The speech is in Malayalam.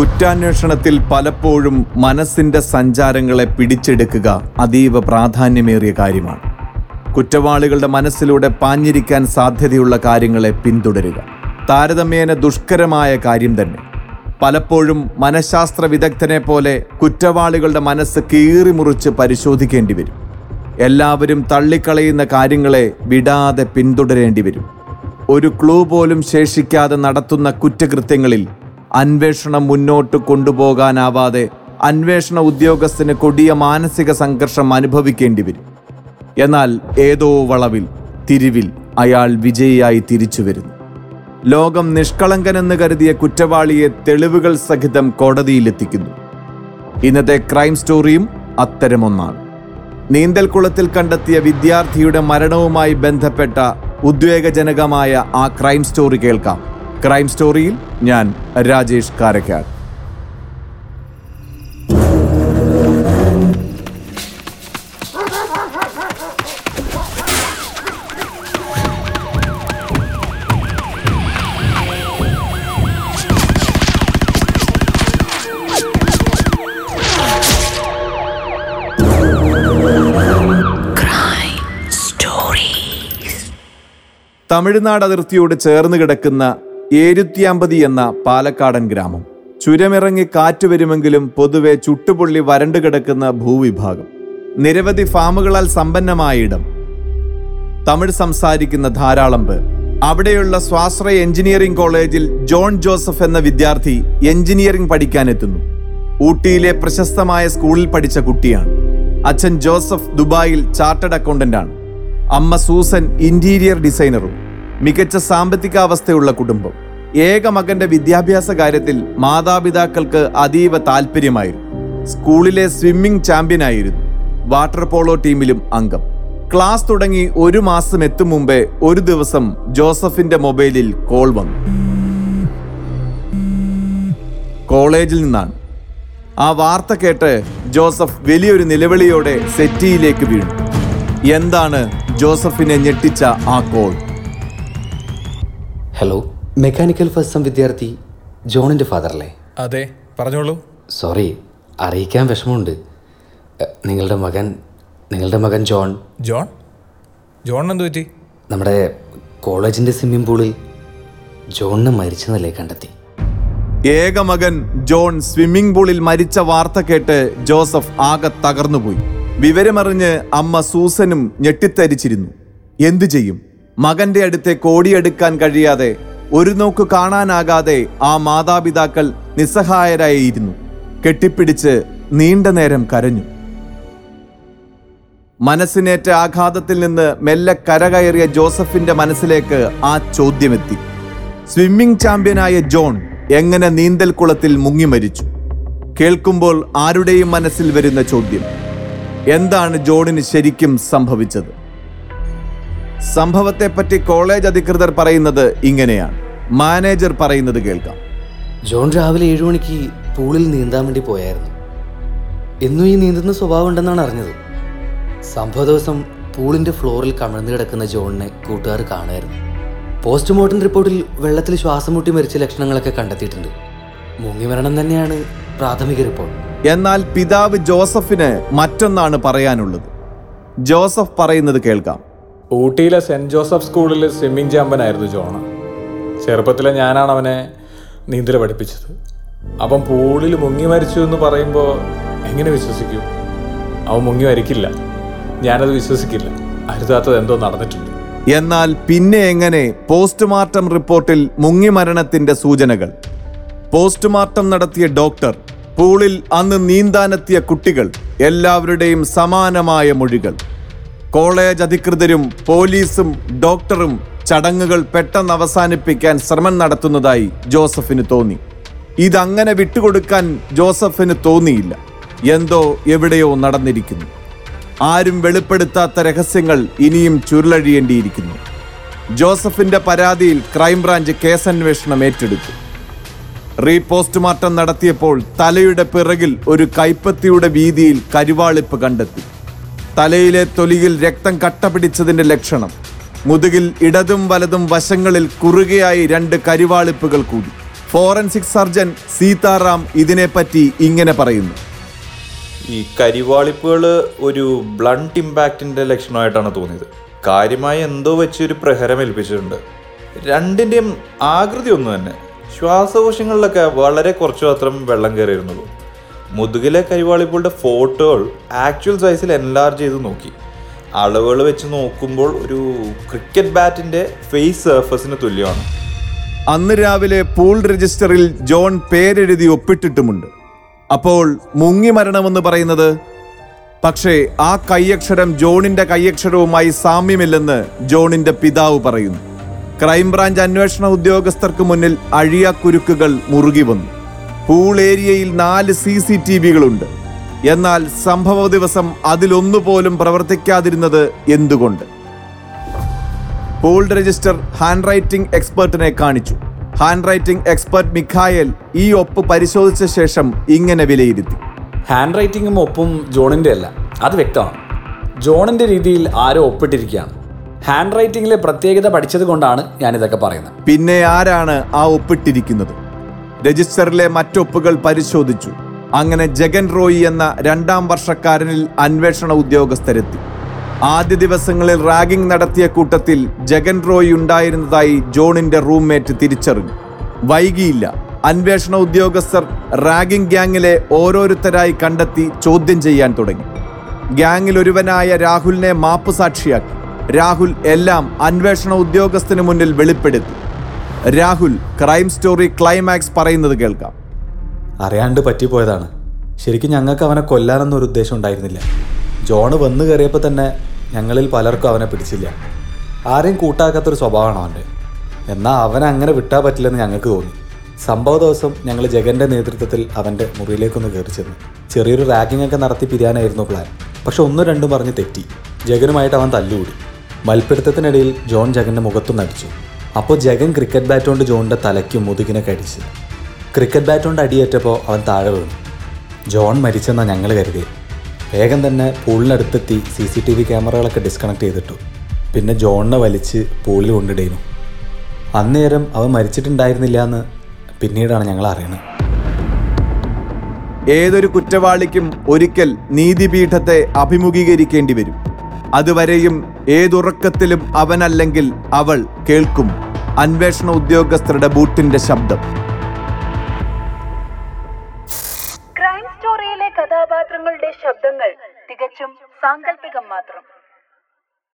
കുറ്റാന്വേഷണത്തിൽ പലപ്പോഴും മനസ്സിന്റെ സഞ്ചാരങ്ങളെ പിടിച്ചെടുക്കുക അതീവ പ്രാധാന്യമേറിയ കാര്യമാണ്. കുറ്റവാളികളുടെ മനസ്സിലൂടെ പാഞ്ഞിരിക്കാൻ സാധ്യതയുള്ള കാര്യങ്ങളെ പിന്തുടരുക. താരതമ്യേന ദുഷ്കരമായ കാര്യം തന്നെ. പലപ്പോഴും മനഃശാസ്ത്ര വിദഗ്ധനെ പോലെ കുറ്റവാളികളുടെ മനസ്സ് കീറിമുറിച്ച് പരിശോധിക്കേണ്ടി വരും. എല്ലാവരും തള്ളിക്കളയുന്ന കാര്യങ്ങളെ വിടാതെ പിന്തുടരേണ്ടി വരും. ഒരു ക്ലൂ പോലും ശേഷിക്കാതെ നടത്തുന്ന കുറ്റകൃത്യങ്ങളിൽ അന്വേഷണം മുന്നോട്ട് കൊണ്ടുപോകാനാവാതെ അന്വേഷണ ഉദ്യോഗസ്ഥന് കൊടിയ മാനസിക സംഘർഷം അനുഭവിക്കേണ്ടി വരും. എന്നാൽ ഏതോ വളവിൽ തിരിവിൽ അയാൾ വിജയിയായി തിരിച്ചു വരുന്നു. ലോകം നിഷ്കളങ്കനെന്ന് കരുതിയ കുറ്റവാളിയെ തെളിവുകൾ സഹിതം കോടതിയിലെത്തിക്കുന്നു. ഇന്നത്തെ ക്രൈം സ്റ്റോറിയും അത്തരമൊന്നാണ്. നീന്തൽക്കുളത്തിൽ കണ്ടെത്തിയ വിദ്യാർത്ഥിയുടെ മരണവുമായി ബന്ധപ്പെട്ട ഉദ്വേഗജനകമായ ആ ക്രൈം സ്റ്റോറി കേൾക്കാം. ക്രൈം സ്റ്റോറിയിൽ ഞാൻ രാജേഷ് കാരക്കാട് തമിഴ്നാട് അതിർത്തിയോട് ചേർന്ന് കിടക്കുന്ന ഏരുത്തിയാമ്പതി എന്ന പാലക്കാടൻ ഗ്രാമം. ചുരമിറങ്ങി കാറ്റ് വരുമെങ്കിലും പൊതുവെ ചുട്ടുപൊള്ളി വരണ്ടുകിടക്കുന്ന ഭൂവിഭാഗം. നിരവധി ഫാമുകളാൽ സമ്പന്നമായ ഇടം. തമിഴ് സംസാരിക്കുന്ന ധാരാളം പേർ അവിടെയുള്ള സ്വാശ്രയ എഞ്ചിനീയറിംഗ് കോളേജിൽ ജോൺ ജോസഫ് എന്ന വിദ്യാർത്ഥി എഞ്ചിനീയറിംഗ് പഠിക്കാനെത്തുന്നു. ഊട്ടിയിലെ പ്രശസ്തമായ സ്കൂളിൽ പഠിച്ച കുട്ടിയാണ്. അച്ഛൻ ജോസഫ് ദുബായിൽ ചാർട്ടേഡ് അക്കൗണ്ടന്റാണ്. അമ്മ സൂസൻ ഇന്റീരിയർ ഡിസൈനറും. മികച്ച സാമ്പത്തികാവസ്ഥയുള്ള കുടുംബം. ഏക മകന്റെ വിദ്യാഭ്യാസ കാര്യത്തിൽ മാതാപിതാക്കൾക്ക് അതീവ താല്പര്യമായിരുന്നു സ്കൂളിലെ സ്വിമ്മിംഗ് ചാമ്പ്യനായിരുന്നു വാട്ടർ പോളോ ടീമിലും അംഗം. ക്ലാസ് തുടങ്ങി ഒരു മാസം എത്തും മുമ്പേ ഒരു ദിവസം ജോസഫിന്റെ മൊബൈലിൽ കോൾ വന്നു. കോളേജിൽ നിന്നാണ്. ആ വാർത്ത കേട്ട് ജോസഫ് വലിയൊരു നിലവിളിയോടെ സെറ്റിയിലേക്ക് വീണു. എന്താണ് ജോസഫിനെ ഞെട്ടിച്ച ആ call hello mechanical first sem വിദ്യാർത്ഥി ജോണിന്റെ ഫാദർ അല്ലേ? അതെ പറഞ്ഞോളൂ. സോറി അറിയിക്കാൻ വിഷമമുണ്ട്. നിങ്ങളുടെ മകൻ നിങ്ങളുടെ മകൻ ജോൺ. ജോൺ? ജോൺ എന്ത് പറ്റി? നമ്മുടെ കോളേജിന്റെ സ്വിമ്മിംഗ് പൂളിൽ ജോണിനെ നിലയിൽ കണ്ടെത്തി. ഏക മകൻ ജോൺ സ്വിമ്മിംഗ് പൂളിൽ മരിച്ച വാർത്ത കേട്ട് ജോസഫ് ആകെ തകർന്നുപോയി. വിവരമറിഞ്ഞ് അമ്മ സൂസനും ഞെട്ടിത്തരിച്ചിരുന്നു. എന്തു ചെയ്യും? മകന്റെ അടുത്തെ കോടിയെടുക്കാൻ കഴിയാതെ ഒരു നോക്ക് കാണാനാകാതെ ആ മാതാപിതാക്കൾ നിസ്സഹായരായിരുന്നു. കെട്ടിപ്പിടിച്ച് നീണ്ട നേരം കരഞ്ഞു. മനസ്സിനേറ്റ ആഘാതത്തിൽ നിന്ന് മെല്ലെ കരകയറിയ ജോസഫിന്റെ മനസ്സിലേക്ക് ആ ചോദ്യമെത്തി. സ്വിമ്മിംഗ് ചാമ്പ്യനായ ജോൺ എങ്ങനെ നീന്തൽ കുളത്തിൽ മുങ്ങി മരിച്ചു? കേൾക്കുമ്പോൾ ആരുടെയും മനസ്സിൽ വരുന്ന ചോദ്യം എന്താണ് ജോണിന് ശരിക്കും സംഭവിച്ചത്? സംഭവത്തെപ്പറ്റി കോളേജ് അധികൃതർ പറയുന്നത് ഇങ്ങനെയാണ്. മാനേജർ പറയുന്നത് കേൾക്കാം. ജോൺ രാവിലെ ഏഴു മണിക്ക് പൂളിൽ നീന്താൻ വേണ്ടി പോയായിരുന്നു. എന്നും ഈ നീന്തുന്ന സ്വഭാവം ഉണ്ടെന്നാണ് അറിഞ്ഞത്. സംഭവ ദിവസം പൂളിന്റെ ഫ്ലോറിൽ കമിഴ്ന്നു കിടക്കുന്ന ജോണിനെ കൂട്ടുകാർ കാണുമായിരുന്നു. പോസ്റ്റ്മോർട്ടം റിപ്പോർട്ടിൽ വെള്ളത്തിൽ ശ്വാസം മുട്ടി മരിച്ച ലക്ഷണങ്ങളൊക്കെ കണ്ടെത്തിയിട്ടുണ്ട്. മുങ്ങി മരണം തന്നെയാണ് പ്രാഥമിക റിപ്പോർട്ട്. എന്നാൽ പിതാവ് ജോസഫിന് മറ്റൊന്നാണ് പറയാനുള്ളത്. ജോസഫ് പറയുന്നത് കേൾക്കാം. ഊട്ടിയിലെ സെന്റ് ജോസഫ് സ്കൂളിൽ സ്വിമ്മിംഗ് ചാമ്പനായിരുന്നു ജോണ ചെറുപ്പത്തിലെ ഞാനാണ് അവനെ നീന്തൽ പഠിപ്പിച്ചത്. അപ്പം പൂളിൽ മുങ്ങി മരിച്ചു എന്ന് പറയുമ്പോൾ എങ്ങനെ വിശ്വസിക്കും? അവൻ മുങ്ങി മരിക്കില്ല. ഞാനത് വിശ്വസിക്കില്ല. അരുതാത്തത് എന്തോ നടന്നിട്ടുണ്ട്. എന്നാൽ പിന്നെ എങ്ങനെ പോസ്റ്റ്മോർട്ടം റിപ്പോർട്ടിൽ മുങ്ങി മരണത്തിന്റെ സൂചനകൾ? പോസ്റ്റ്മോർട്ടം നടത്തിയ ഡോക്ടർ പൂളിൽ അന്ന് നീന്താനെത്തിയ കുട്ടികൾ എല്ലാവരുടെയും സമാനമായ മൊഴികൾ. കോളേജ് അധികൃതരും പോലീസും ഡോക്ടറും ചടങ്ങുകൾ പെട്ടെന്ന് അവസാനിപ്പിക്കാൻ ശ്രമം നടത്തുന്നതായി ജോസഫിന് തോന്നി. ഇതങ്ങനെ വിട്ടുകൊടുക്കാൻ ജോസഫിന് തോന്നിയില്ല. എന്തോ എവിടെയോ നടന്നിരിക്കുന്നു. ആരും വെളിപ്പെടുത്താത്ത രഹസ്യങ്ങൾ ഇനിയും ചുരുളഴിയേണ്ടിയിരിക്കുന്നു. ജോസഫിന്റെ പരാതിയിൽ ക്രൈംബ്രാഞ്ച് കേസന്വേഷണം ഏറ്റെടുത്തു. റീപോസ്റ്റ്മോർട്ടം നടത്തിയപ്പോൾ തലയുടെ പിറകിൽ ഒരു കൈപ്പത്തിയുടെ വീതിയിൽ കരുവാളിപ്പ് കണ്ടെത്തി. തലയിലെ തൊലിയിൽ രക്തം കട്ട പിടിച്ചതിന്റെ ലക്ഷണം. മുതുകിൽ ഇടതും വലതും വശങ്ങളിൽ കുറുകയായി രണ്ട് കരിവാളിപ്പുകൾ കൂടി. ഫോറൻസിക് സർജൻ സീതാറാം ഇതിനെപ്പറ്റി ഇങ്ങനെ പറയുന്നു. ഈ കരിവാളിപ്പുകൾ ഒരു ബ്ലണ്ട് ഇമ്പാക്റ്റിന്റെ ലക്ഷണമായിട്ടാണ് തോന്നിയത്. കാര്യമായി എന്തോ വെച്ച് ഒരു പ്രഹരം ഏൽപ്പിച്ചിട്ടുണ്ട്. രണ്ടിന്റെയും ആകൃതി ഒന്ന് തന്നെ. ശ്വാസകോശങ്ങളിലൊക്കെ വളരെ കുറച്ച് മാത്രം വെള്ളം കയറിയിരുന്നുള്ളൂ. മുതുകിലെ കരിവാളിപ്പുകളുടെ ഫോട്ടോകൾ ആക്ച്വൽ സൈസിൽ എൻലാർജ് ചെയ്ത് നോക്കി. അളവുകൾ വെച്ച് നോക്കുമ്പോൾ ഒരു ക്രിക്കറ്റ് ബാറ്റിന്റെ ഫേസ് സർഫസിന് തുല്യമാണ്. അന്ന് രാവിലെ പൂൾ രജിസ്റ്ററിൽ ജോൺ പേരെഴുതി ഒപ്പിട്ടിട്ടുമുണ്ട്. അപ്പോൾ മുങ്ങി മരണമെന്ന് പറയുന്നത്? പക്ഷേ ആ കൈയക്ഷരം ജോണിന്റെ കൈയക്ഷരവുമായി സാമ്യമില്ലെന്ന് ജോണിന്റെ പിതാവ് പറയുന്നു. ക്രൈംബ്രാഞ്ച് അന്വേഷണ ഉദ്യോഗസ്ഥർക്ക് മുന്നിൽ അഴിയക്കുരുക്കുകൾ മുറുകി വന്നു. പൂൾ ഏരിയയിൽ നാല് സി സി ടി വികളുണ്ട്. എന്നാൽ സംഭവ ദിവസം അതിലൊന്നുപോലും പ്രവർത്തിക്കാതിരുന്നത് എന്തുകൊണ്ട്? പൂൾ രജിസ്റ്റർ ഹാൻഡ് റൈറ്റിംഗ് എക്സ്പെർട്ടിനെ കാണിച്ചു. ഹാൻഡ് റൈറ്റിംഗ് എക്സ്പെർട്ട് മിഖായൽ ഈ ഒപ്പ് പരിശോധിച്ച ശേഷം ഇങ്ങനെ വിലയിരുത്തി. ഹാൻഡ് റൈറ്റിംഗും ഒപ്പും ജോണിന്റെ അല്ല അത് വ്യക്തമാണ്. ജോണിന്റെ രീതിയിൽ ആരോ ഒപ്പിട്ടിരിക്കുകയാണ്. ഹാൻഡ് റൈറ്റിംഗിലെ പ്രത്യേകത പഠിച്ചത് കൊണ്ടാണ് ഞാനിതൊക്കെ പറയുന്നത്. പിന്നെ ആരാണ് ആ ഒപ്പിട്ടിരിക്കുന്നത്? രജിസ്റ്ററിലെ മറ്റൊപ്പുകൾ പരിശോധിച്ചു. അങ്ങനെ ജഗൻ റോയി എന്ന രണ്ടാം വർഷക്കാരനിൽ അന്വേഷണ ഉദ്യോഗസ്ഥരെത്തി. ആദ്യ ദിവസങ്ങളിൽ റാഗിംഗ് നടത്തിയ കൂട്ടത്തിൽ ജഗൻ റോയി ഉണ്ടായിരുന്നതായി ജോണിന്റെ റൂംമേറ്റ് തിരിച്ചറിഞ്ഞു. വൈകിയില്ല. അന്വേഷണ ഉദ്യോഗസ്ഥർ റാഗിംഗ് ഗ്യാങ്ങിലെ ഓരോരുത്തരായി കണ്ടെത്തി ചോദ്യം ചെയ്യാൻ തുടങ്ങി. ഗ്യാങ്ങിൽ ഒരുവനായ രാഹുലിനെ മാപ്പ് സാക്ഷിയാക്കി രാഹുൽ എല്ലാം അന്വേഷണ ഉദ്യോഗസ്ഥന് മുന്നിൽ വെളിപ്പെടുത്തി. രാഹുൽ ക്രൈം സ്റ്റോറി ക്ലൈമാക്സ് പറയുന്നത് കേൾക്കാം. അറിയാണ്ട് പറ്റിപ്പോയതാണ്. ശരിക്കും ഞങ്ങൾക്ക് അവനെ കൊല്ലാനൊന്നൊരു ഉദ്ദേശം ഉണ്ടായിരുന്നില്ല. ജോണ് വന്നു കയറിയപ്പോൾ തന്നെ ഞങ്ങളിൽ പലർക്കും അവനെ പിടിച്ചില്ല. ആരെയും കൂട്ടാക്കാത്തൊരു സ്വഭാവമാണ് അവന്റെ? എന്നാൽ അവനെ അങ്ങനെ വിട്ടാൽ പറ്റില്ലെന്ന് ഞങ്ങൾക്ക് തോന്നി. സംഭവ ദിവസം ഞങ്ങൾ ജഗന്റെ നേതൃത്വത്തിൽ അവന്റെ മുറിയിലേക്കൊന്ന് കയറി ചെന്നു. ചെറിയൊരു റാഗിംഗ് ഒക്കെ നടത്തി പിരിയാനായിരുന്നു പ്ലാൻ പക്ഷെ ഒന്നും രണ്ടും പറഞ്ഞ് തെറ്റി. ജഗനുമായിട്ട് അവൻ തല്ലുകൂടി. മൽപ്പിടുത്തത്തിനിടയിൽ ജോൺ ജഗന്റെ മുഖത്തൊന്ന് അടിച്ചു അപ്പോൾ ജഗൻ ക്രിക്കറ്റ് ബാറ്റ് കൊണ്ട് ജോണിന്റെ തലയ്ക്കും മുതുകിനെ കടിച്ച്. ക്രിക്കറ്റ് ബാറ്റ് കൊണ്ട് അടിയേറ്റപ്പോൾ അവൻ താഴെ വീണു. ജോൺ മരിച്ചെന്നാണ് ഞങ്ങൾ കരുതി വേഗം തന്നെ പൂളിനടുത്തെത്തി സി സി ടി വി ക്യാമറകളൊക്കെ ഡിസ്കണക്ട് ചെയ്തിട്ടു. പിന്നെ ജോണിനെ വലിച്ച് പൂളിൽ കൊണ്ടിടേനു. അന്നേരം അവൻ മരിച്ചിട്ടുണ്ടായിരുന്നില്ല എന്ന് പിന്നീടാണ് ഞങ്ങൾ അറിയുന്നത് ഏതൊരു കുറ്റവാളിക്കും ഒരിക്കൽ നീതിപീഠത്തെ അഭിമുഖീകരിക്കേണ്ടി വരും. അതുവരെയും ഏതുറക്കത്തിലും അവനല്ലെങ്കിൽ അവൾ കേൾക്കും. അന്വേഷണ ഉദ്യോഗസ്ഥരുടെ ബൂട്ടിന്റെ ശബ്ദം.